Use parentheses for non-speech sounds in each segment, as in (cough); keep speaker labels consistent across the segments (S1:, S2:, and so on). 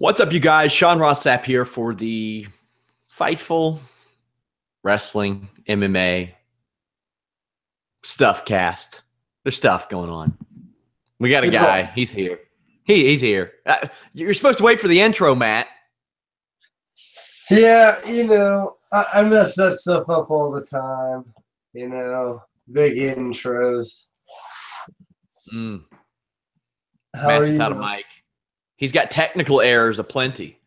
S1: What's up, you guys? Sean Ross Sapp here for the Fightful Wrestling MMA Stuff Cast. There's stuff going on. We got a guy. He's here. He he's here. Uh, you're supposed to wait for the intro, Matt.
S2: Yeah, you know, I, I mess that stuff up all the time. You know, big intros.
S1: Mm.
S2: How
S1: Matt's
S2: are you?
S1: without a mic. He's got technical errors aplenty.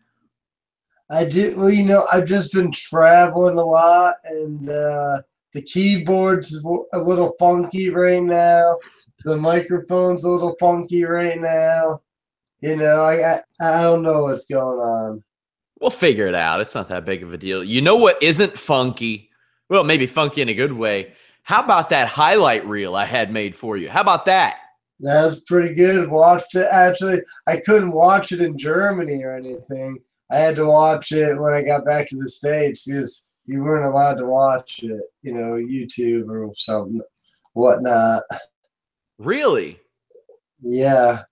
S2: I do. Well, you know, I've just been traveling a lot, and uh, the keyboard's a little funky right now. The microphone's a little funky right now. You know, I I, I don't know what's going on.
S1: We'll figure it out. It's not that big of a deal. You know what isn't funky? Well, maybe funky in a good way. How about that highlight reel I had made for you? How about that?
S2: That was pretty good. Watched it. Actually, I couldn't watch it in Germany or anything. I had to watch it when I got back to the States because you weren't allowed to watch it, you know, YouTube or something, whatnot.
S1: Really?
S2: Yeah.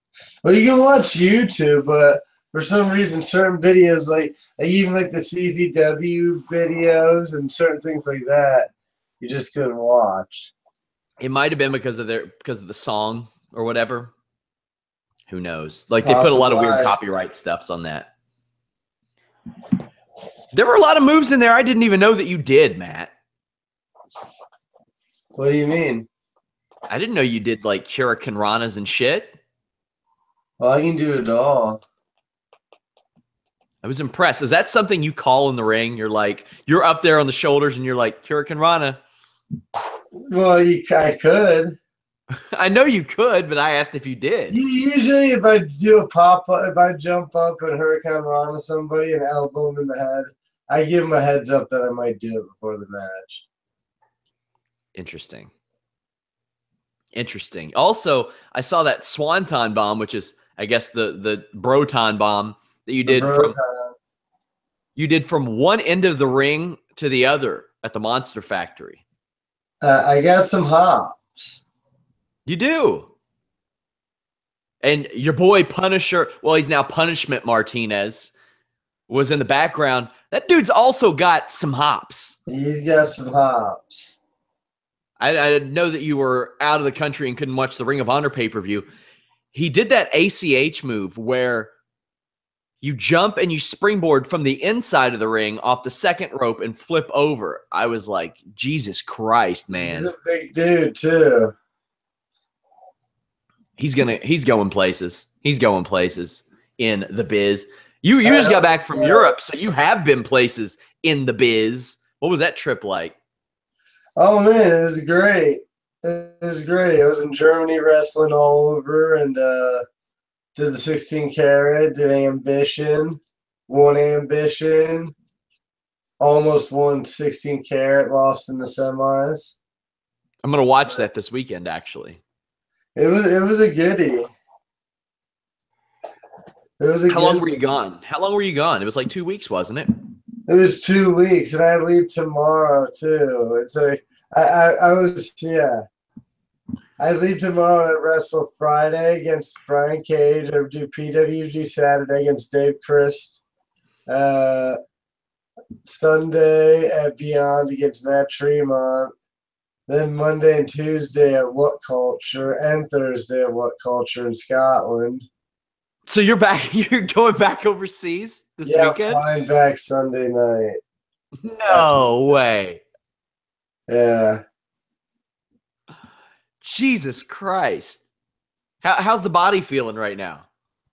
S2: Well, you can watch YouTube, but for some reason, certain videos, like, like even like the CZW videos and certain things like that, you just couldn't watch.
S1: It might have been because of their because of the song or whatever. Who knows? Like they put a lot of weird copyright stuffs on that. There were a lot of moves in there I didn't even know that you did, Matt.
S2: What do you mean?
S1: I didn't know you did like Hurricane Ranas and shit.
S2: Well, I can do it all.
S1: I was impressed. Is that something you call in the ring? You're like, you're up there on the shoulders and you're like, Hurricane Rana.
S2: Well, you, I could. (laughs)
S1: I know you could, but I asked if you did.
S2: Usually, if I do a pop up, if I jump up and hurricane run to somebody and elbow them in the head, I give them a heads up that I might do it before the match.
S1: Interesting. Interesting. Also, I saw that Swanton bomb, which is, I guess, the the Broton bomb that you did from you did from one end of the ring to the other at the Monster Factory.
S2: Uh, I got some hops.
S1: You do. And your boy Punisher, well, he's now Punishment Martinez, was in the background. That dude's also got some hops.
S2: He's got some hops.
S1: I, I know that you were out of the country and couldn't watch the Ring of Honor pay per view. He did that ACH move where you jump and you springboard from the inside of the ring off the second rope and flip over. I was like, Jesus Christ, man.
S2: He's a big dude too.
S1: He's gonna he's going places. He's going places in the biz. You you just got back from Europe, so you have been places in the biz. What was that trip like?
S2: Oh man, it was great. It was great. I was in Germany wrestling all over and uh, did the 16 carat, did ambition, won ambition, almost won 16 carat, lost in the semis.
S1: I'm gonna watch that this weekend, actually.
S2: It was it was a goodie. It was a
S1: How long were you gone? How long were you gone? It was like two weeks, wasn't it?
S2: It was two weeks, and I leave tomorrow too. It's like I, I, I was yeah. I leave tomorrow and wrestle Friday against Brian Cage or do PWG Saturday against Dave Crist. Uh, Sunday at Beyond against Matt Tremont. Then Monday and Tuesday at What Culture and Thursday at What Culture in Scotland.
S1: So you're back. (laughs) You're going back overseas this
S2: yeah,
S1: weekend?
S2: flying back Sunday night.
S1: No way.
S2: Yeah.
S1: Jesus Christ. How, how's the body feeling right now?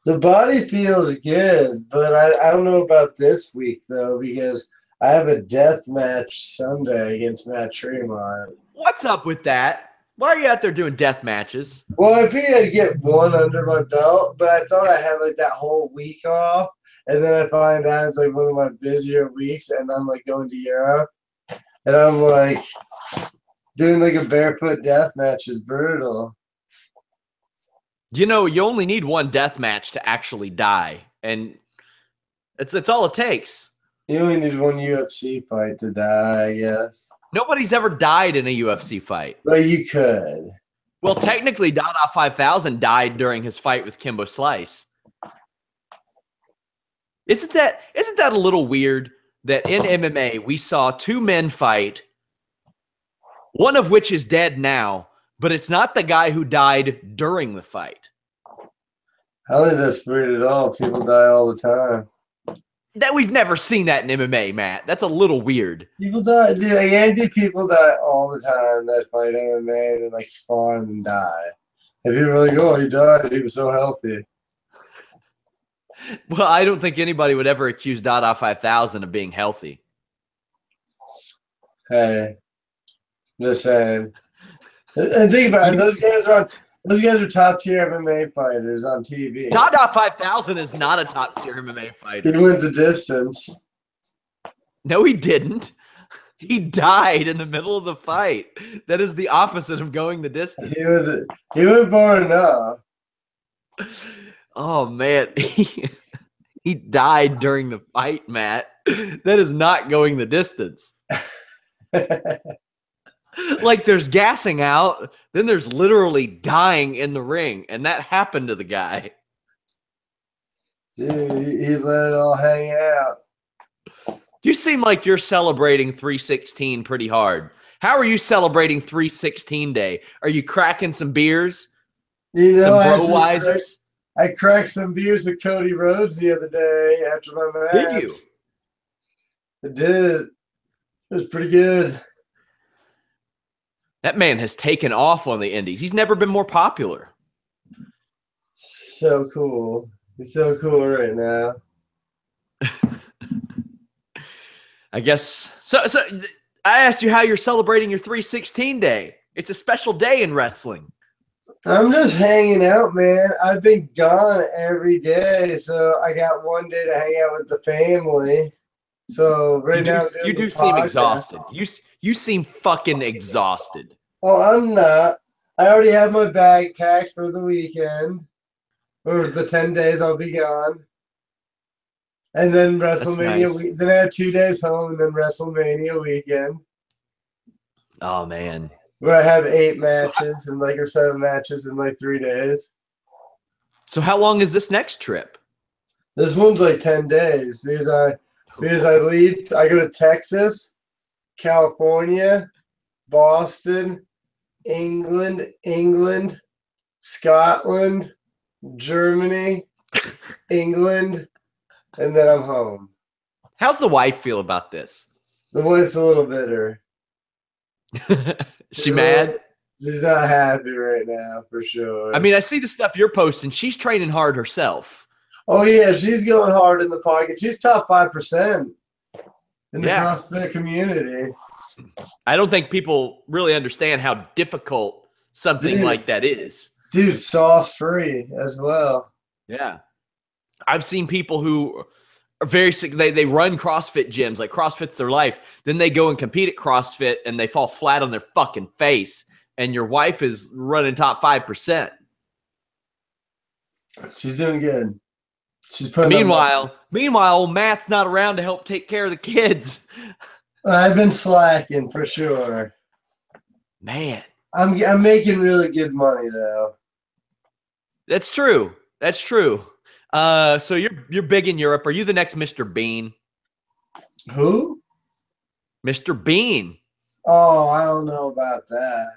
S2: The body feels good, but I, I don't know about this week though because I have a death match Sunday against Matt Tremont.
S1: What's up with that? Why are you out there doing death matches?
S2: Well, I figured I'd get one under my belt, but I thought I had like that whole week off, and then I find out it's like one of my busier weeks, and I'm like going to Europe, and I'm like doing like a barefoot death match is brutal.
S1: You know, you only need one death match to actually die, and it's that's all it takes.
S2: You only need one UFC fight to die, I guess.
S1: Nobody's ever died in a UFC fight.
S2: But you could.
S1: Well, technically, Dada 5000 died during his fight with Kimbo Slice. Isn't that isn't that a little weird that in MMA we saw two men fight, one of which is dead now, but it's not the guy who died during the fight.
S2: I don't think that's weird at all. People die all the time.
S1: That we've never seen that in MMA, Matt. That's a little weird.
S2: People die. Dude, like, Andy, people die all the time that fight MMA and like spawn and die. And people are like, oh, he died. He was so healthy.
S1: Well, I don't think anybody would ever accuse Dada 5000 of being healthy.
S2: Hey, just saying. And think about it. Those guys are on, those guys are top tier MMA fighters on TV.
S1: Dada 5000 is not a top tier MMA fighter.
S2: He went the distance.
S1: No, he didn't. He died in the middle of the fight. That is the opposite of going the distance.
S2: He was he went far enough.
S1: Oh man, (laughs) he, he died during the fight, Matt. That is not going the distance. (laughs) (laughs) like there's gassing out, then there's literally dying in the ring, and that happened to the guy.
S2: Dude, he, let it all hang out.
S1: You seem like you're celebrating 316 pretty hard. How are you celebrating 316 day? Are you cracking some beers?
S2: You know,
S1: some
S2: cracked- I cracked some beers with Cody Rhodes the other day after my match.
S1: Did you?
S2: I did. It was pretty good.
S1: That man has taken off on the indies. He's never been more popular.
S2: So cool. He's so cool right now. (laughs)
S1: I guess so. So I asked you how you're celebrating your 316 day. It's a special day in wrestling.
S2: I'm just hanging out, man. I've been gone every day, so I got one day to hang out with the family. So right
S1: you do,
S2: now,
S1: you do seem exhausted. You you seem fucking exhausted.
S2: Oh, I'm not. I already have my bag packed for the weekend, or the ten days I'll be gone, and then WrestleMania.
S1: nice.
S2: week. Then I have two days home, and then WrestleMania weekend,
S1: Oh man.
S2: where I have eight
S1: So
S2: matches and like or seven matches in like three days.
S1: So how long is this next trip?
S2: This one's like ten days because I because I leave. I go to Texas, California, Boston, England, England, Scotland, Germany, England, and then I'm home.
S1: How's the wife feel about this?
S2: The wife's a little bitter. (laughs)
S1: she mad?
S2: She's not happy right now for sure.
S1: I mean, I see the stuff you're posting. She's training hard herself.
S2: oh yeah, she's going hard in the pocket. She's top five percent in the
S1: Yeah.
S2: CrossFit community.
S1: I don't think people really understand how difficult something
S2: Dude.
S1: like that is.
S2: Dude, sauce free as well.
S1: Yeah. I've seen people who are very sick. They, they run CrossFit gyms, like CrossFit's their life. Then they go and compete at CrossFit and they fall flat on their fucking face. And your wife is running top 5%.
S2: She's doing good. She's putting.
S1: Meanwhile, meanwhile, Matt's not around to help take care of the kids. (laughs)
S2: I've been slacking for sure.
S1: Man,
S2: I'm I'm making really good money though.
S1: that's true. That's true. Uh, so you're you're big in Europe. Are you the next Mr. Bean?
S2: Who?
S1: Mr. Bean.
S2: Oh, I don't know about that.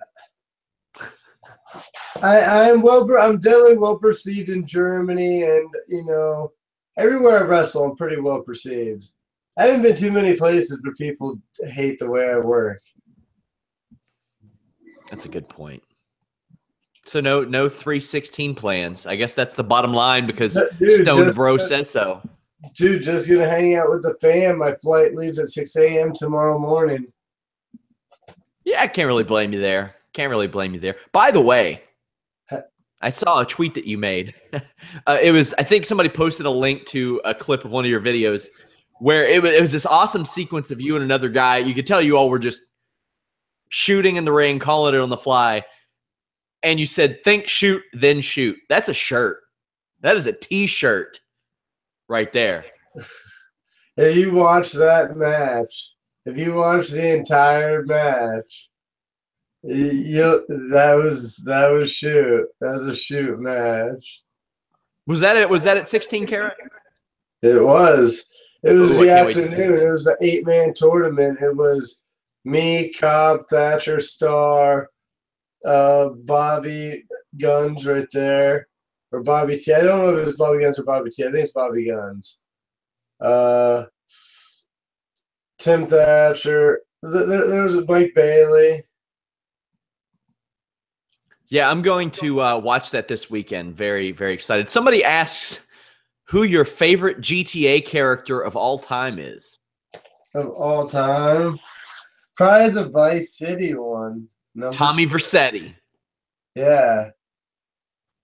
S2: I I'm well. I'm definitely well perceived in Germany, and you know, everywhere I wrestle, I'm pretty well perceived. I haven't been too many places where people hate the way I work.
S1: That's a good point. So no no 316 plans. I guess that's the bottom line because
S2: Dude,
S1: Stone
S2: just-
S1: Bro says so.
S2: Dude, just gonna hang out with the fam. My flight leaves at 6 a.m. tomorrow morning.
S1: Yeah, I can't really blame you there. can't really blame you there. By the way, I saw a tweet that you made. (laughs) uh, it was, I think somebody posted a link to a clip of one of your videos where it was, it was this awesome sequence of you and another guy. You could tell you all were just shooting in the ring, calling it on the fly. And you said, think, shoot, then shoot. That's a shirt. That is a t shirt right there. (laughs)
S2: If you watch that match, if you watch the entire match, you that was that was shoot. That was a shoot match.
S1: Was that it? Was that at 16 carat?
S2: It was. It was
S1: Ooh,
S2: the
S1: I can't wait to see
S2: afternoon. It was the eight man tournament. It was me, Cobb, Thatcher, Starr, uh, Bobby Gunns right there, or Bobby T. I don't know if it was Bobby Gunns or Bobby T. I think it's Bobby Gunns. Uh, Tim Thatcher. There, there there was Mike Bailey.
S1: Yeah, I'm going to uh, watch that this weekend. Very, very excited. Somebody asks who your favorite GTA character of all time is.
S2: of all time. Probably the Vice City one.
S1: Tommy
S2: two.
S1: Vercetti.
S2: Yeah,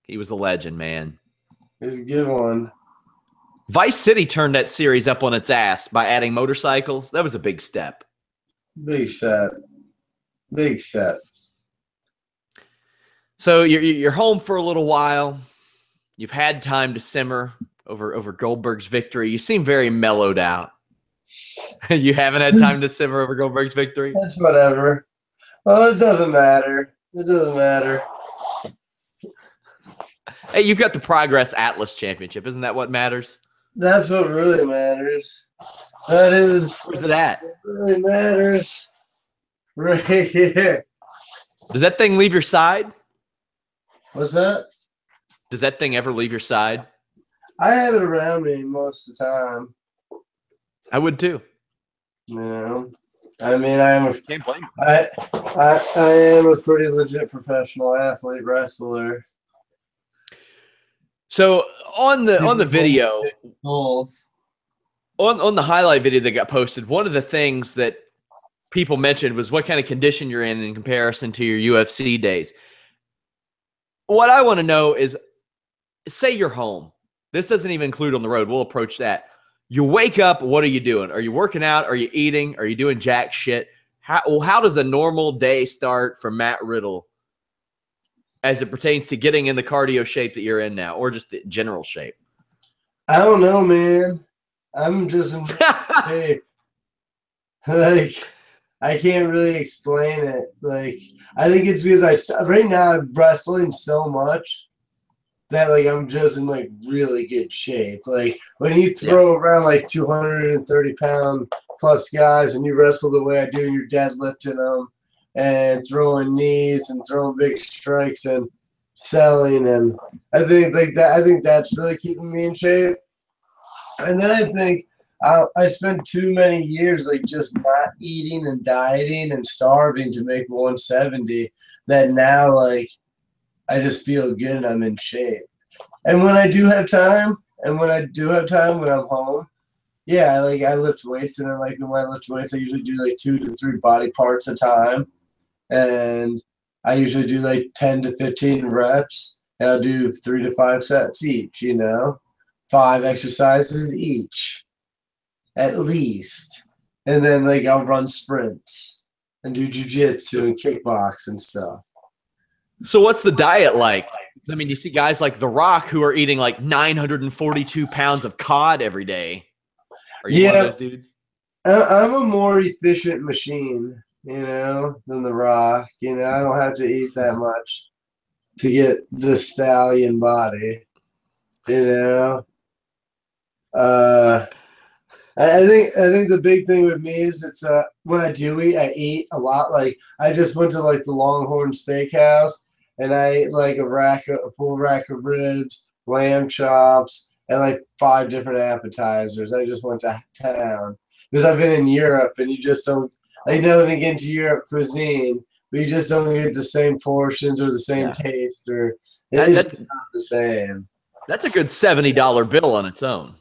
S1: He was a legend, man.
S2: was a good one.
S1: Vice City turned that series up on its ass by adding motorcycles. That was a big step.
S2: Big step. Big step.
S1: So you're you're home for a little while. You've had time to simmer over over Goldberg's victory. You seem very mellowed out. (laughs) you haven't had time to simmer over Goldberg's victory.
S2: That's whatever. Well, it doesn't matter. It doesn't matter.
S1: Hey, you've got the Progress Atlas Championship. Isn't that what matters?
S2: That's what really matters. That is
S1: Where's it at?
S2: really matters. Right here.
S1: Does that thing leave your side?
S2: What's that?
S1: Does that thing ever leave your side?
S2: I have it around me most of the time.
S1: I would too.
S2: You know, I mean, I am a
S1: Can't blame you.
S2: I, I, I am a pretty legit professional athlete wrestler.
S1: So on the on the video,
S2: Goals.
S1: on on the highlight video that got posted, one of the things that people mentioned was what kind of condition you're in in comparison to your UFC days. What I want to know is say you're home. This doesn't even include on the road. We'll approach that. You wake up, what are you doing? Are you working out? Are you eating? Are you doing jack shit? How well, how does a normal day start for Matt Riddle as it pertains to getting in the cardio shape that you're in now or just the general shape?
S2: I don't know, man. I'm just (laughs) shape. like I can't really explain it. Like I think it's because I right now I'm wrestling so much that like I'm just in like really good shape. Like when you throw around like 230 pound plus guys and you wrestle the way I do, and you're deadlifting them and throwing knees and throwing big strikes and selling and I think like that. I think that's really keeping me in shape. And then I think I, I spent too many years like just not eating and dieting and starving to make 170 that now like I just feel good and I'm in shape. And when I do have time, and when I do have time when I'm home, yeah, I like I lift weights and I like when I lift weights I usually do like two to three body parts a time. And I usually do like 10 to 15 reps and I'll do three to five sets each, you know, five exercises each at least. And then like I'll run sprints and do jujitsu and kickbox and stuff.
S1: So what's the diet like? I mean, you see guys like The Rock who are eating like 942 pounds of cod every day. Are you one
S2: Yeah.
S1: of those dudes?
S2: I- I'm a more efficient machine, you know, than The Rock. You know, I don't have to eat that much to get the stallion body. You know, uh, I I think I think the big thing with me is it's uh when I do eat, I eat a lot. Like I just went to like the Longhorn Steakhouse and I ate like a rack of, a full rack of ribs, lamb chops, and like five different appetizers. I just went to town because I've been in Europe and you just don't. I know that get into Europe cuisine, but you just don't get the same portions or the same
S1: Yeah.
S2: taste or it's
S1: that-
S2: just not the same.
S1: That's a good $70 bill on its own.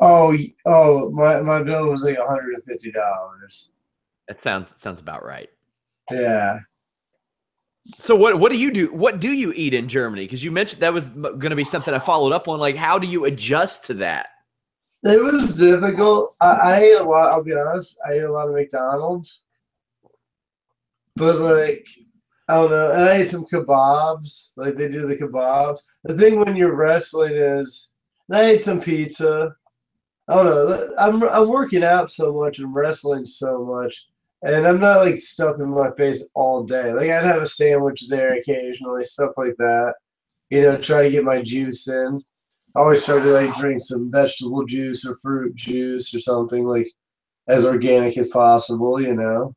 S2: Oh, oh, my, my bill was like hundred and fifty dollars.
S1: That sounds sounds about right.
S2: Yeah,
S1: So what what do you do? What do you eat in Germany? Because you mentioned that was going to be something I followed up on. Like, how do you adjust to that?
S2: It was difficult. I, I ate a lot. I'll be honest. I ate a lot of McDonald's, but like I don't know. And I ate some kebabs. Like they do the kebabs. The thing when you're wrestling is, and I ate some pizza. I don't know. I'm I'm working out so much and wrestling so much, and I'm not like stuffing my face all day. Like I'd have a sandwich there occasionally, stuff like that. You know, try to get my juice in. I always try to like drink some vegetable juice or fruit juice or something like as organic as possible. You know.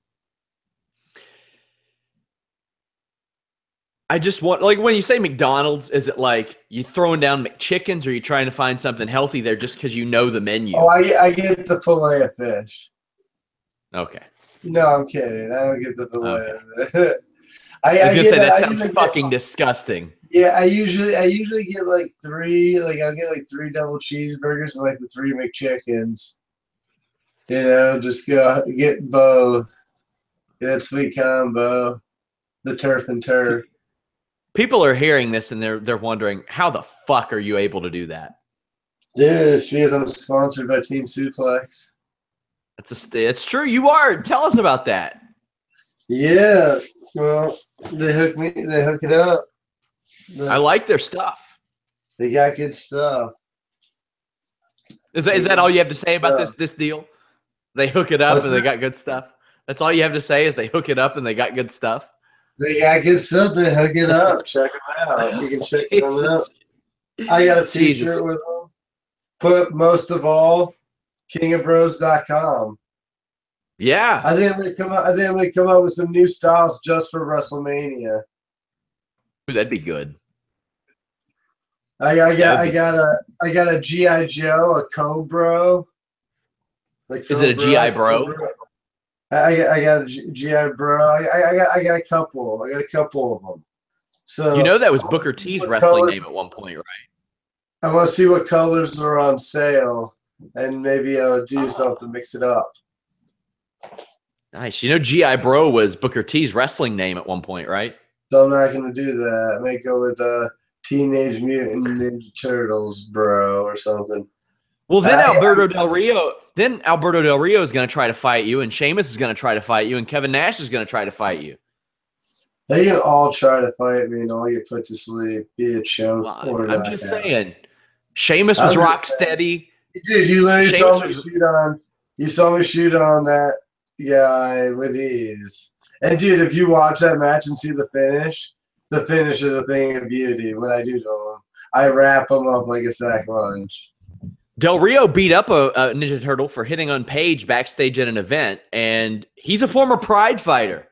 S1: I just want like when you say McDonald's, is it like you throwing down McChickens or are you trying to find something healthy there just because you know the menu?
S2: Oh, I, I get the fillet of fish.
S1: Okay.
S2: No, I'm kidding. I don't get the. Okay. (laughs)
S1: I, I, was gonna say that sounds fucking get, disgusting.
S2: Yeah, I usually I usually get like three, like I'll get like three double cheeseburgers and like the three McChickens. You know, just go get both. Get that sweet combo, the turf and turf
S1: people are hearing this and they're they're wondering how the fuck are you able to do that?
S2: Dude, it's because I'm sponsored by Team Suplex.
S1: That's a it's true. You are. Tell us about that.
S2: Yeah. Well, they hook me. They hook it up.
S1: The, I like their stuff.
S2: They got good stuff.
S1: Is that, is that all you have to say about this this deal? They hook it up and they got good stuff. That's all you have to say is they hook it up and they got good stuff.
S2: They got good stuff. They hook it up. Check them out. You can check them out. (laughs) I got a T-shirt Jesus. with them. Put most of all, kingofbros.com.
S1: Yeah.
S2: I think I'm gonna come out. I think I'm gonna come up with some new styles just for WrestleMania.
S1: Ooh, that'd be good.
S2: I, I got I got a I got a GI Joe, a Cobra.
S1: Like Is it a GI Bro?
S2: I, I got a GI Bro. I, I, got I got a couple. I got a couple of them. So
S1: you know that was Booker T's wrestling colors, name at one point, right?
S2: I want to see what colors are on sale, and maybe I'll do something, mix it up.
S1: Nice. You know, GI Bro was Booker T's wrestling name at one point, right?
S2: So I'm not going to do that. I may go with uh, Teenage Mutant Ninja Turtles, bro, or something.
S1: Well, then uh, Alberto Del Rio, then Alberto Del Rio is going to try to fight you, and Sheamus is going to try to fight you, and Kevin Nash is going to try to fight you.
S2: They can all try to fight me and all get put to sleep, be a choke well,
S1: I'm just out. saying, Sheamus was rock steady.
S2: Dude, you literally Sheamus saw me was... shoot on. You saw me shoot on that guy with ease. And dude, if you watch that match and see the finish, the finish is a thing of beauty. What I do to him, I wrap him up like a sack lunch.
S1: Del Rio beat up a, a, Ninja Turtle for hitting on Paige backstage at an event, and he's a former Pride fighter.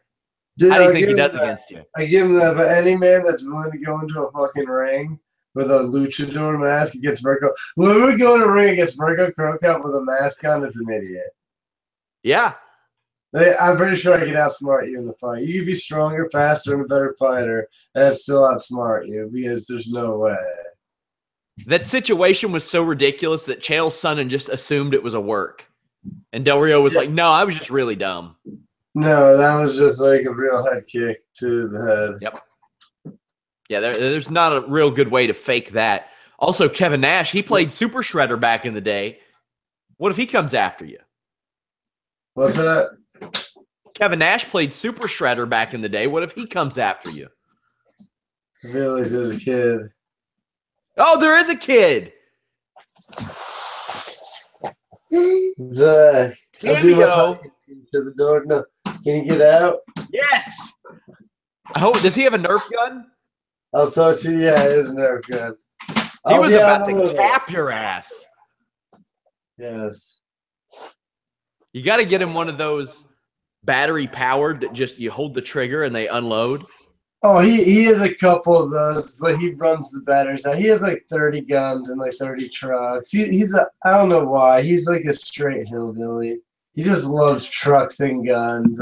S1: Dude, How do you I think he does
S2: that.
S1: against you?
S2: I give him that, but any man that's willing to go into a fucking ring with a luchador mask against Mirko, whoever go in a ring against Mirko Cro Cop with a mask on is an idiot.
S1: Yeah.
S2: I'm pretty sure I could outsmart you in the fight. You could be stronger, faster, and a better fighter, and I'd still outsmart you because there's no way.
S1: That situation was so ridiculous that Chael Sonnen just assumed it was a work. And Del Rio was yeah. like, no, I was just really dumb.
S2: No, that was just like a real head kick to the head.
S1: Yep. Yeah, there, there's not a real good way to fake that. Also, Kevin Nash, he played Super Shredder back in the day. What if he comes after you?
S2: What's that?
S1: Kevin Nash played Super Shredder back in the day. What if he comes after you?
S2: Really, there's a kid.
S1: Oh, there is a kid.
S2: The
S1: cameo
S2: to the door. No, can you get out?
S1: Yes. I hope. Does he have a Nerf gun?
S2: I'll talk to you. Yeah, it is a Nerf gun.
S1: He I'll was about to cap your ass.
S2: Yes.
S1: You got to get him one of those battery powered that just you hold the trigger and they unload.
S2: Oh, he, he has a couple of those, but he runs the batteries out. He has like 30 guns and like 30 trucks. He, he's a, I don't know why. He's like a straight hillbilly. He just loves trucks and guns.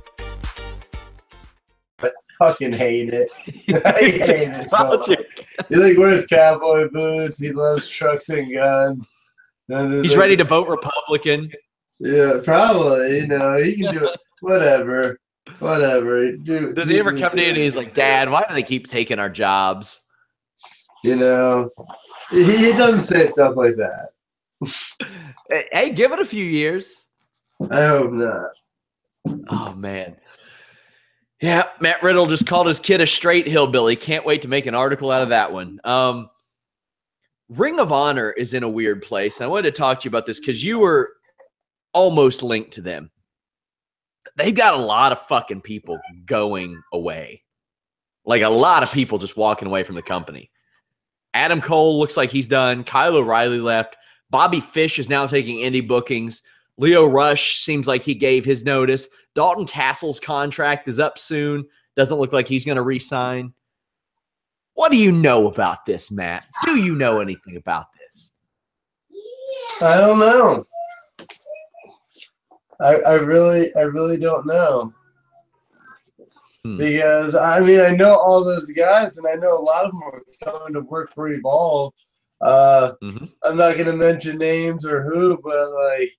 S2: Fucking hate it. (laughs) (laughs) I hate it so much. He like wears cowboy boots. He loves trucks and guns.
S1: He's ready to vote Republican.
S2: Yeah, probably. You know, he can do it. (laughs) Whatever. Whatever. Do,
S1: Does he ever come to you and he's like, Dad, why do they keep taking our jobs?
S2: You know, he, he doesn't say stuff like that.
S1: hey, give it a few years.
S2: I hope not.
S1: Oh man. Yeah, Matt Riddle just called his kid a straight hillbilly. Can't wait to make an article out of that one. Um, Ring of Honor is in a weird place. I wanted to talk to you about this because you were almost linked to them. They've got a lot of fucking people going away. Like a lot of people just walking away from the company. Adam Cole looks like he's done. Kyle O'Reilly left. Bobby Fish is now taking indie bookings. Lio Rush seems like he gave his notice. Dalton Castle's contract is up soon. Doesn't look like he's going to resign. What do you know about this, Matt? Do you know anything about this?
S2: I don't know. I, I really, I really don't know. Hmm. Because I mean, I know all those guys, and I know a lot of them are coming to work for Evolve. Uh, mm-hmm. I'm not going to mention names or who, but like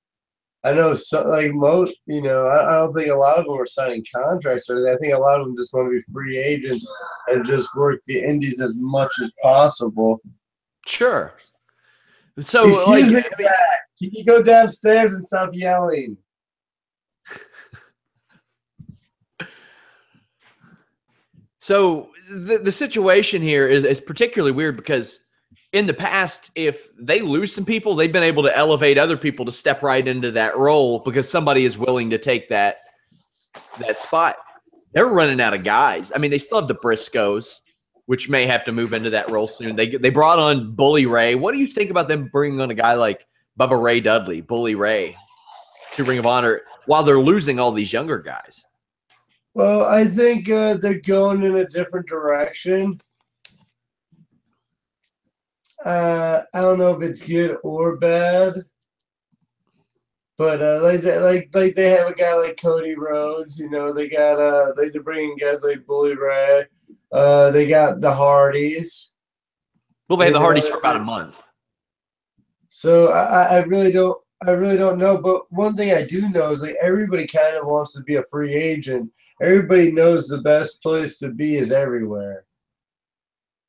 S2: I know, so, like most, you know, I, I, don't think a lot of them are signing contracts or I think a lot of them just want to be free agents and just work the indies as much as possible.
S1: Sure. So,
S2: excuse like, me, Can you go downstairs and stop yelling? (laughs)
S1: so the the situation here is, is particularly weird because in the past, if they lose some people, they've been able to elevate other people to step right into that role because somebody is willing to take that that spot. They're running out of guys. I mean, they still have the Briscoes, which may have to move into that role soon. They they brought on Bully Ray. What do you think about them bringing on a guy like Bubba Ray Dudley, Bully Ray, to Ring of Honor while they're losing all these younger guys?
S2: Well, I think uh, they're going in a different direction. Uh, I don't know if it's good or bad, but uh, like like like they have a guy like Cody Rhodes. You know, they got uh they bring bringing guys like Bully Ray. Uh, they got the Hardys.
S1: Well, they had the Hardys for about a month.
S2: So I, I really don't I really don't know. But one thing I do know is like everybody kind of wants to be a free agent. Everybody knows the best place to be is everywhere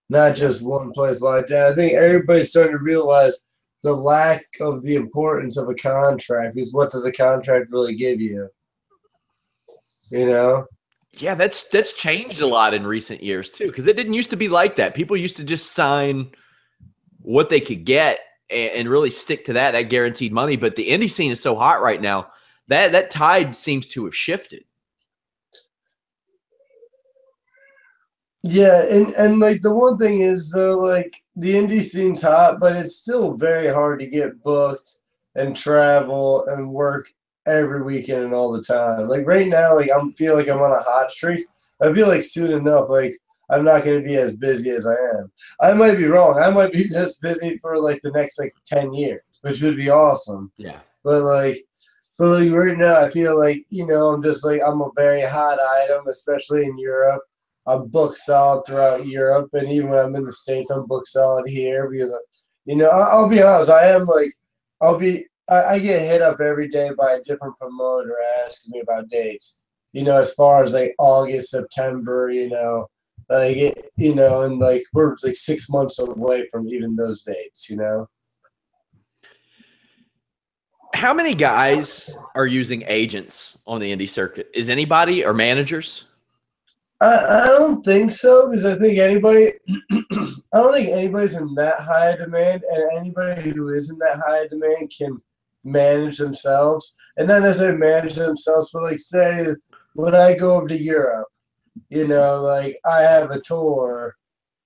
S2: not just one place like that. I think everybody's starting to realize the lack of the importance of a contract is what does a contract really give you? You know?
S1: Yeah, that's that's changed a lot in recent years too, because it didn't used to be like that. People used to just sign what they could get and, and really stick to that, that guaranteed money. But the indie scene is so hot right now that that tide seems to have shifted.
S2: Yeah, and and like the one thing is though, like the indie scene's hot, but it's still very hard to get booked and travel and work every weekend and all the time. Like right now, like I'm feel like I'm on a hot streak. I feel like soon enough, like I'm not going to be as busy as I am. I might be wrong. I might be (laughs) just busy for like the next like ten years, which would be awesome.
S1: Yeah.
S2: But like, but like right now, I feel like you know I'm just like I'm a very hot item, especially in Europe. I'm booked solid throughout Europe, and even when I'm in the states, I'm booked solid here because, uh, you know, I'll, be honest. I am like, I'll be. I, I get hit up every day by a different promoter asking me about dates. You know, as far as like August, September, you know, like it, you know, and like we're like six months away from even those dates. You know.
S1: How many guys are using agents on the indie circuit? Is anybody or managers?
S2: I, I don't think so because I think anybody, (clears throat) I don't think anybody's in that high demand, and anybody who is in that high demand can manage themselves, and not necessarily manage themselves, but like say when I go over to Europe, you know, like I have a tour,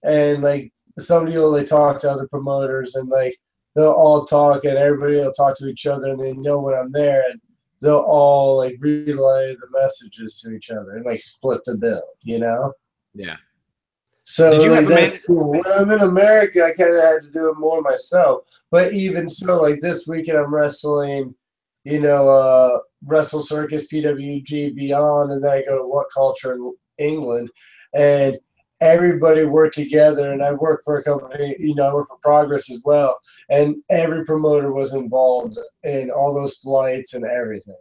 S2: and like somebody will like talk to other promoters, and like they'll all talk, and everybody will talk to each other, and they know when I'm there, and they'll all like relay the messages to each other and like split the bill, you know.
S1: Yeah.
S2: So like, that's cool. When I'm in America, I kind of had to do it more myself. But even so, like this weekend, I'm wrestling, you know, uh, Wrestle Circus, PWG, Beyond, and then I go to What Culture in England, and everybody worked together. And I worked for a company, you know, I worked for Progress as well, and every promoter was involved in all those flights and everything.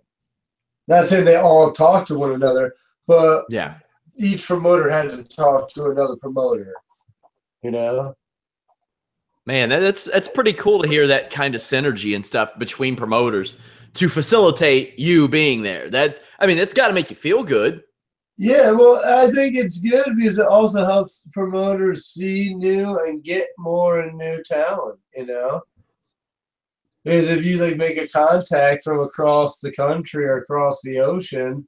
S2: Not saying they all talked to one another, but
S1: Yeah.
S2: each promoter had to talk to another promoter. You know?
S1: Man, that's that's pretty cool to hear that kind of synergy and stuff between promoters to facilitate you being there. That's I mean, that's got to make you feel good.
S2: Yeah, well, I think it's good because it also helps promoters see new and get more and new talent, you know? Because if you like make a contact from across the country or across the ocean,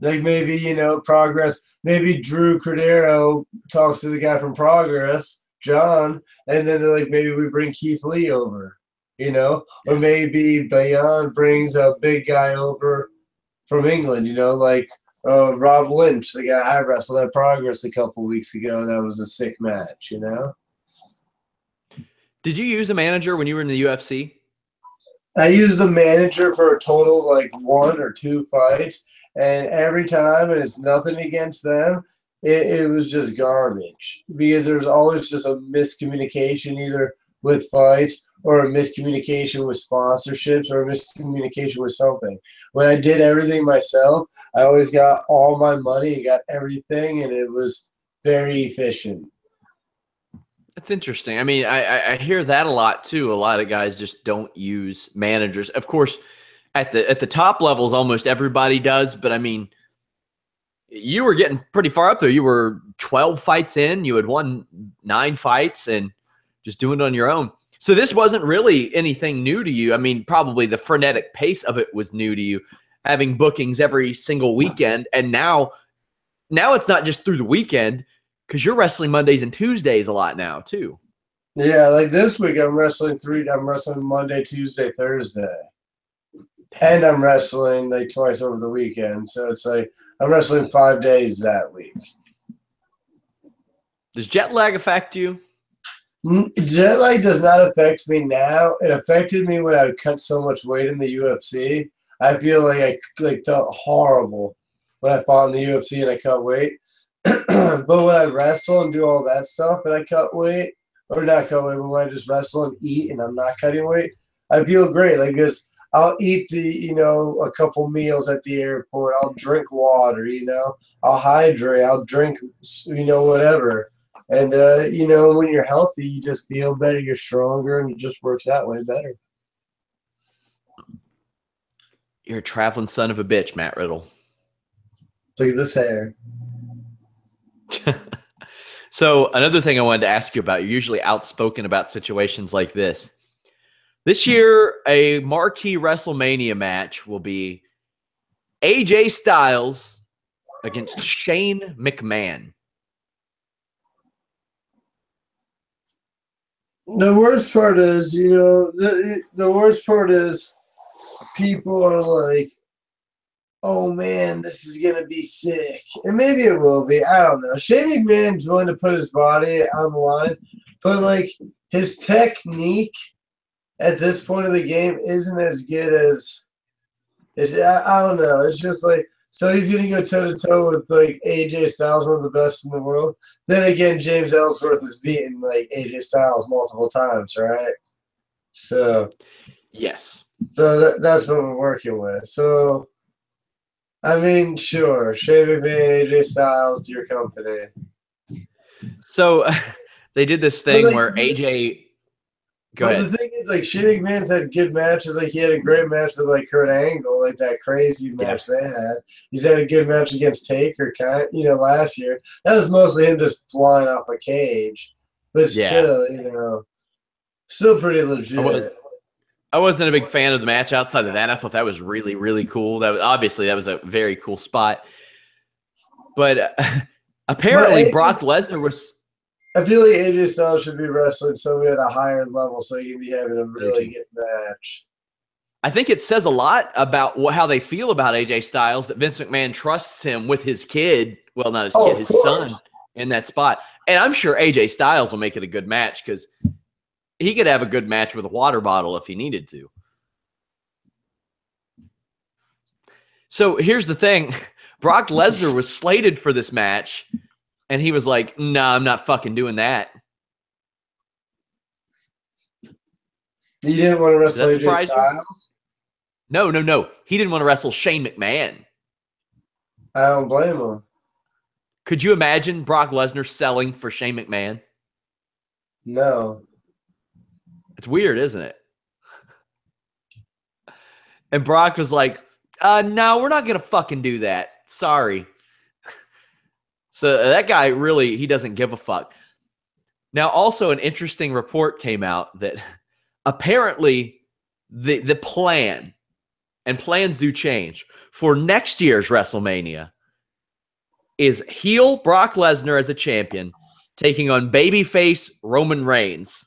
S2: like maybe, you know, progress, maybe Drew Cordeiro talks to the guy from Progress, John, and then they're like maybe we bring Keith Lee over, you know? Or maybe Beyond brings a big guy over from England, you know, like uh, Rob Lynch, the guy I wrestled at Progress a couple weeks ago. That was a sick match, you know.
S1: Did you use a manager when you were in the UFC?
S2: I used a manager for a total of like one or two fights, and every time, and it's nothing against them, it, it was just garbage because there's always just a miscommunication either with fights or a miscommunication with sponsorships or a miscommunication with something. When I did everything myself, I always got all my money and got everything, and it was very efficient.
S1: That's interesting. I mean, I, I hear that a lot too. A lot of guys just don't use managers. Of course, at the at the top levels, almost everybody does. But I mean, you were getting pretty far up there. You were twelve fights in. You had won nine fights and just doing it on your own. So this wasn't really anything new to you. I mean, probably the frenetic pace of it was new to you, having bookings every single weekend, and now now it's not just through the weekend because you're wrestling Mondays and Tuesdays a lot now too.
S2: Yeah, like this week I'm wrestling three. I'm wrestling Monday, Tuesday, Thursday, and I'm wrestling like twice over the weekend. So it's like I'm wrestling five days that week.
S1: Does jet lag affect you?
S2: Jet lag does not affect me now. It affected me when I cut so much weight in the UFC. I feel like I like felt horrible when I fought in the UFC and I cut weight. (clears throat) but when I wrestle and do all that stuff and I cut weight, or not cut weight, but when I just wrestle and eat and I'm not cutting weight, I feel great. Like because I'll eat the you know a couple meals at the airport. I'll drink water. You know, I'll hydrate. I'll drink you know whatever. And uh, you know, when you're healthy, you just feel better. You're stronger, and it just works that way better.
S1: You're a traveling son of a bitch, Matt Riddle.
S2: Look at this hair. (laughs)
S1: so another thing I wanted to ask you about, you're usually outspoken about situations like this. This hmm. year, a marquee WrestleMania match will be AJ Styles against Shane McMahon.
S2: The worst part is, you know, the the worst part is people are like, "Oh man, this is gonna be sick," and maybe it will be. I don't know. Shane McMahon's willing to put his body on the line, but like his technique at this point of the game isn't as good as. It, I, I don't know. It's just like so he's gonna go toe to toe with like AJ Styles, one of the best in the world. Then again, James Ellsworth has beaten like AJ Styles multiple times, right? So,
S1: Yes.
S2: So that, that's what we're working with. So, I mean, sure, Shane McMahon, AJ Styles, your company.
S1: So (laughs) they did this thing
S2: like,
S1: where AJ. Go
S2: but
S1: ahead.
S2: the thing is, like, Shane McMahon's had good matches. Like, he had a great match with like Kurt Angle, like that crazy match they had. He's had a good match against Taker, kind you know, last year. That was mostly him just flying off a cage, but
S1: Yeah.
S2: still, you know, still pretty legit.
S1: I wasn't a big fan of the match outside of that. I thought that was really, really cool. That was obviously that was a very cool spot. But uh, (laughs) apparently,
S2: But-
S1: Brock Lesnar was.
S2: I feel like AJ Styles should be wrestling somebody at a higher level so he can be having a really good match.
S1: I think it says a lot about wh- how they feel about AJ Styles that Vince McMahon trusts him with his kid. Well, not his
S2: Oh,
S1: kid, his son in that spot. And I'm sure AJ Styles will make it a good match because he could have a good match with a water bottle if he needed to. So here's the thing (laughs) Brock Lesnar was slated for this match, and he was like, No, I'm not fucking doing that.
S2: You didn't want to wrestle AJ? Styles?
S1: No, no, no. He didn't want to wrestle Shane McMahon.
S2: I don't blame him.
S1: Could you imagine Brock Lesnar selling for Shane McMahon?
S2: No.
S1: It's weird, isn't it? And Brock was like, uh, no, we're not going to fucking do that. Sorry. (laughs) So uh, that guy really, he doesn't give a fuck. Now, also, an interesting report came out that (laughs) apparently the, the plan, and plans do change, for next year's WrestleMania is heel Brock Lesnar as a champion taking on babyface Roman Reigns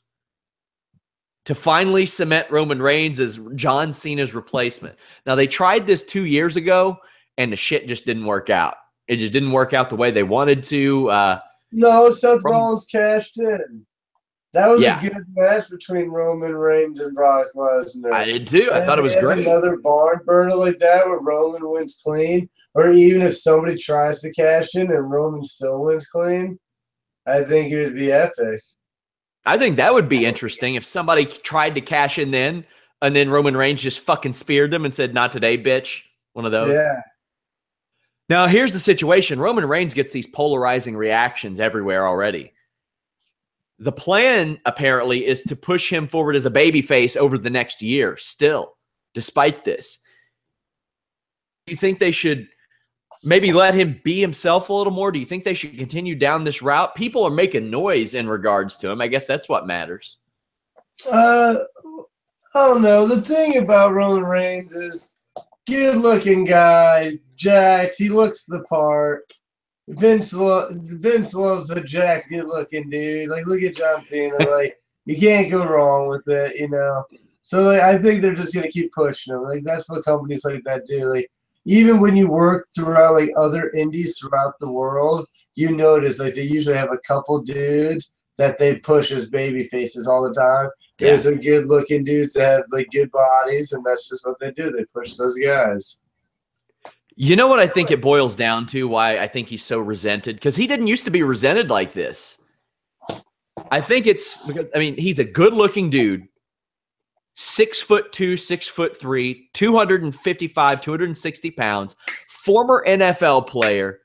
S1: to finally cement Roman Reigns as John Cena's replacement. Now they tried this 2 years ago and the shit just didn't work out. It just didn't work out the way they wanted to. Uh,
S2: No, Seth
S1: From-
S2: Rollins cashed in. That was
S1: Yeah.
S2: a good match between Roman Reigns and Brock Lesnar.
S1: I did too. I
S2: And
S1: thought it was great.
S2: Another barn burner like that where Roman wins clean, or even if somebody tries to cash in and Roman still wins clean, I think it would be epic.
S1: I think that would be interesting if somebody tried to cash in then and then Roman Reigns just fucking speared them and said, "Not today, bitch." One of those.
S2: Yeah.
S1: Now, here's the situation Roman Reigns gets these polarizing reactions everywhere already. The plan, apparently, is to push him forward as a babyface over the next year, still, despite this. Do you think they should maybe let him be himself a little more? Do you think they should continue down this route? People are making noise in regards to him. I guess that's what matters.
S2: Uh, I don't know. The thing about Roman Reigns is good looking guy, jacked. He looks the part. Vince lo- Vince loves a jacked, good looking dude. Like look at John Cena. (laughs) Like you can't go wrong with it, you know. So like, I think they're just gonna keep pushing him. Like that's what companies like that do. Like even when you work throughout like other indies throughout the world, you notice like they usually have a couple dudes that they push as baby faces all the time.
S1: Yeah.
S2: There's some good looking dudes that have like good bodies, and that's just what they do. They push those guys.
S1: You know what I think it boils down to? Why I think he's so resented? Because he didn't used to be resented like this. I think it's because I mean he's a good-looking dude, six foot two, six foot three, 255, 260 pounds, former NFL player,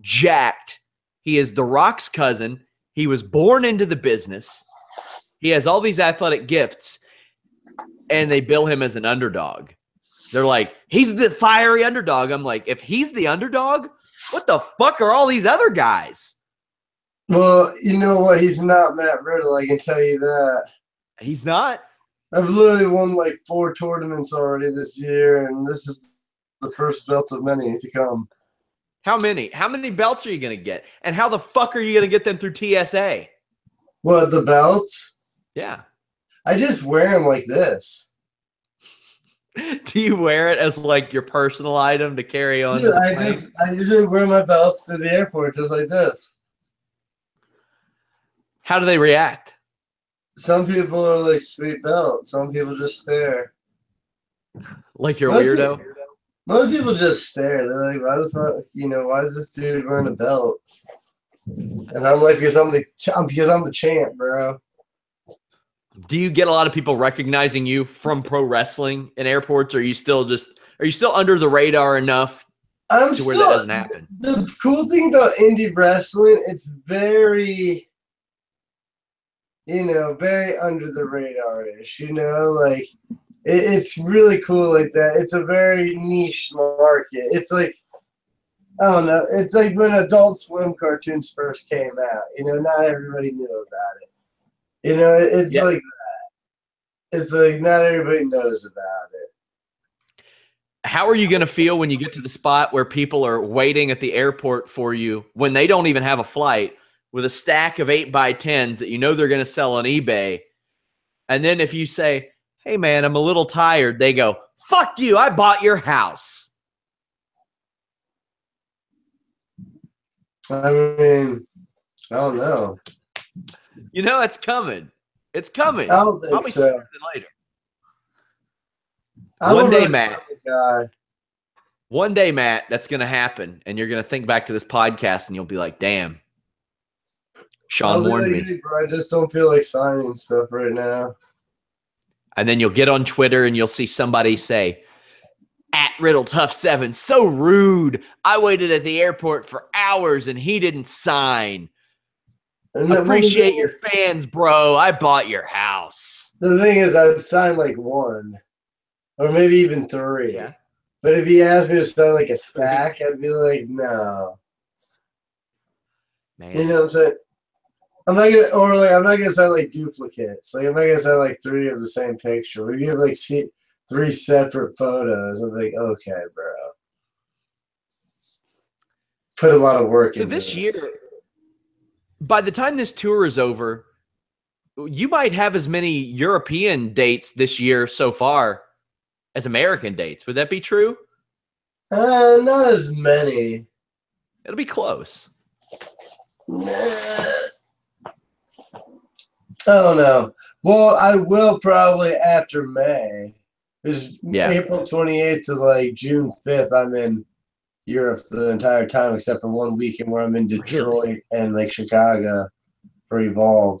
S1: jacked. He is The Rock's cousin. He was born into the business. He has all these athletic gifts, and they bill him as an underdog. They're like, he's the fiery underdog. I'm like, if he's the underdog, what the fuck are all these other guys?
S2: Well, you know what? He's not Matt Riddle. I can tell you that.
S1: He's not.
S2: I've literally won like four tournaments already this year, and this is the first belt of many to come.
S1: How many? How many belts are you going to get? And how the fuck are you going to get them through TSA?
S2: What the belts?
S1: Yeah.
S2: I just wear them like this. (laughs)
S1: Do you wear it as like your personal item to carry on?
S2: Dude, I just I usually wear my belts to the airport just like this.
S1: How do they react?
S2: Some people are like sweet belt. Some people just stare.
S1: Like you're a weirdo?
S2: people- Most people just stare. They're like, "Why the fuck? You know, why is this dude wearing a belt?" And I'm like, "Because I'm the because I'm the champ, bro."
S1: Do you get a lot of people recognizing you from pro wrestling in airports? Or are you still just are you still under the radar enough
S2: I'm
S1: to where
S2: still,
S1: that doesn't happen?
S2: the cool thing about indie wrestling, it's very, you know, very under the radar ish. You know, like it, it's really cool like that. It's a very niche market. It's like I don't know. It's like when Adult Swim cartoons first came out. You know, not everybody knew about it. You know, it's
S1: Yeah.
S2: like that. It's like not everybody knows about it.
S1: How are you going to feel when you get to the spot where people are waiting at the airport for you when they don't even have a flight with a stack of eight by tens that you know they're going to sell on eBay? And then if you say, Hey man, I'm a little tired, they go, Fuck you, I bought your house.
S2: I mean, I don't know.
S1: You know it's coming. It's coming.
S2: I don't think
S1: Probably
S2: so.
S1: later.
S2: I'm
S1: One day,
S2: really
S1: Matt. One day, Matt, that's going to happen, and you're going to think back to this podcast, and you'll be like, "Damn, Sean warned
S2: like,
S1: me."
S2: "Hey, bro, I just don't feel like signing stuff right now.
S1: And then you'll get on Twitter, and you'll see somebody say, "At Riddle Tough Seven, so rude. I waited at the airport for hours, and he didn't sign.
S2: And
S1: Appreciate your
S2: thing
S1: fans, bro. I bought your house."
S2: The thing is, I would sign like one, or maybe even three.
S1: Yeah.
S2: But if he asked me to sign like a stack, I'd be like, no.
S1: Man,
S2: You know what I'm saying? I'm not gonna, or like, I'm not gonna sign like duplicates. Like, I'm not gonna sign like three of the same picture. We have like see, three separate photos, I'm like, okay, bro. Put a lot of work
S1: So
S2: into
S1: this year, by the time this tour is over, you might have as many European dates this year so far as American dates. Would that be true?
S2: Uh, not as many.
S1: It'll be close.
S2: I don't know. Well, I will probably after May. Is
S1: Yeah.
S2: April 28th to like June 5th, I'm in Europe the entire time except for one weekend where I'm in Detroit and like Chicago for Evolve.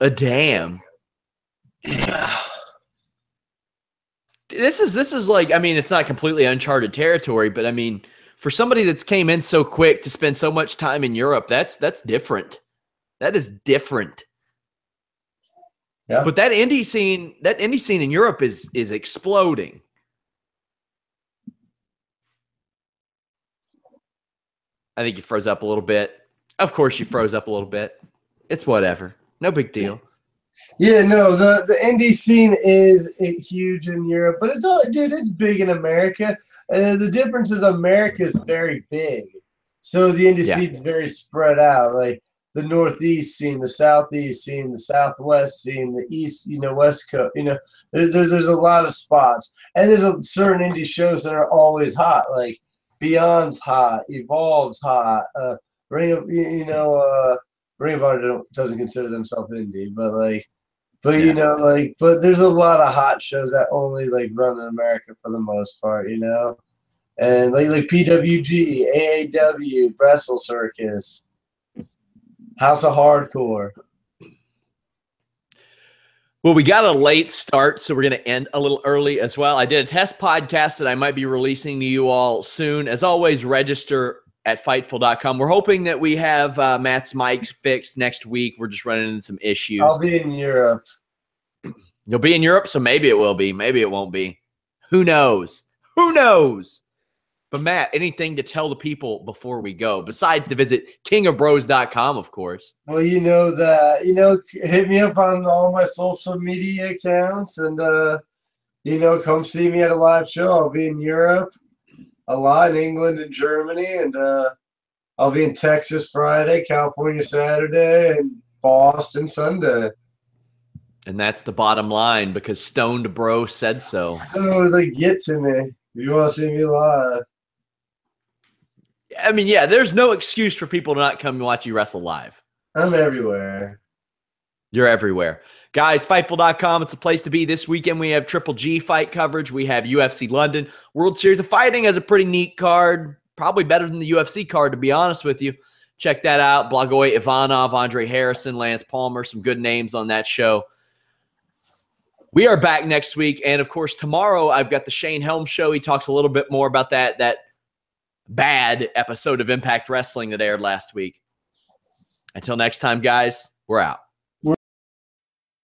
S1: A damn.
S2: Yeah. (sighs)
S1: This is this is like I mean it's not completely uncharted territory, but I mean for somebody that's came in so quick to spend so much time in Europe, that's that's different. That is different.
S2: Yeah.
S1: But that indie scene, that indie scene in Europe is is exploding. I think you froze up a little bit. Of course, you froze up a little bit. It's whatever. No big deal.
S2: Yeah, no, the the indie scene is huge in Europe, but it's all, dude, it's big in America. Uh, the difference is America is very big, so the indie
S1: Yeah.
S2: scene's very spread out. Like the Northeast scene, the Southeast scene, the Southwest scene, the East, you know, West Coast. You know, there's there's, there's a lot of spots, and there's a, certain indie shows that are always hot. Like Beyond's hot, Evolve's hot. Uh, Ring of you know, uh, Ring of Honor doesn't consider themselves indie, but like, but
S1: Yeah.
S2: you know, like, but there's a lot of hot shows that only like run in America for the most part, you know, and like like PWG, AAW, Wrestle Circus, House of Hardcore.
S1: Well, we got a late start, so we're going to end a little early as well. I did a test podcast that I might be releasing to you all soon. As always, register at fightful.com. We're hoping that we have uh, Matt's mic fixed next week. We're just running into some issues.
S2: I'll be in Europe.
S1: You'll be in Europe, so maybe it will be. Maybe it won't be. Who knows? Who knows? But Matt, anything to tell the people before we go, besides to visit kingofbros.com, of course.
S2: Well, you know that you know, hit me up on all my social media accounts, and uh, you know, come see me at a live show. I'll be in Europe, a lot in England and Germany, and uh, I'll be in Texas Friday, California Saturday, and Boston Sunday.
S1: And that's the bottom line because Stoned Bro said so.
S2: So, like, get to me if you want to see me live.
S1: I mean, yeah, there's no excuse for people to not come and watch you wrestle live.
S2: I'm everywhere.
S1: You're everywhere. Guys, Fightful.com, it's a place to be. This weekend we have Triple G fight coverage. We have UFC London. World Series of Fighting has a pretty neat card. Probably better than the UFC card, to be honest with you. Check that out. Blagoy Ivanov, Andre Harrison, Lance Palmer, some good names on that show. We are back next week. And of course, tomorrow I've got the Shane Helm show. He talks a little bit more about that, that bad episode of Impact Wrestling that aired last week. Until next time, guys, we're out.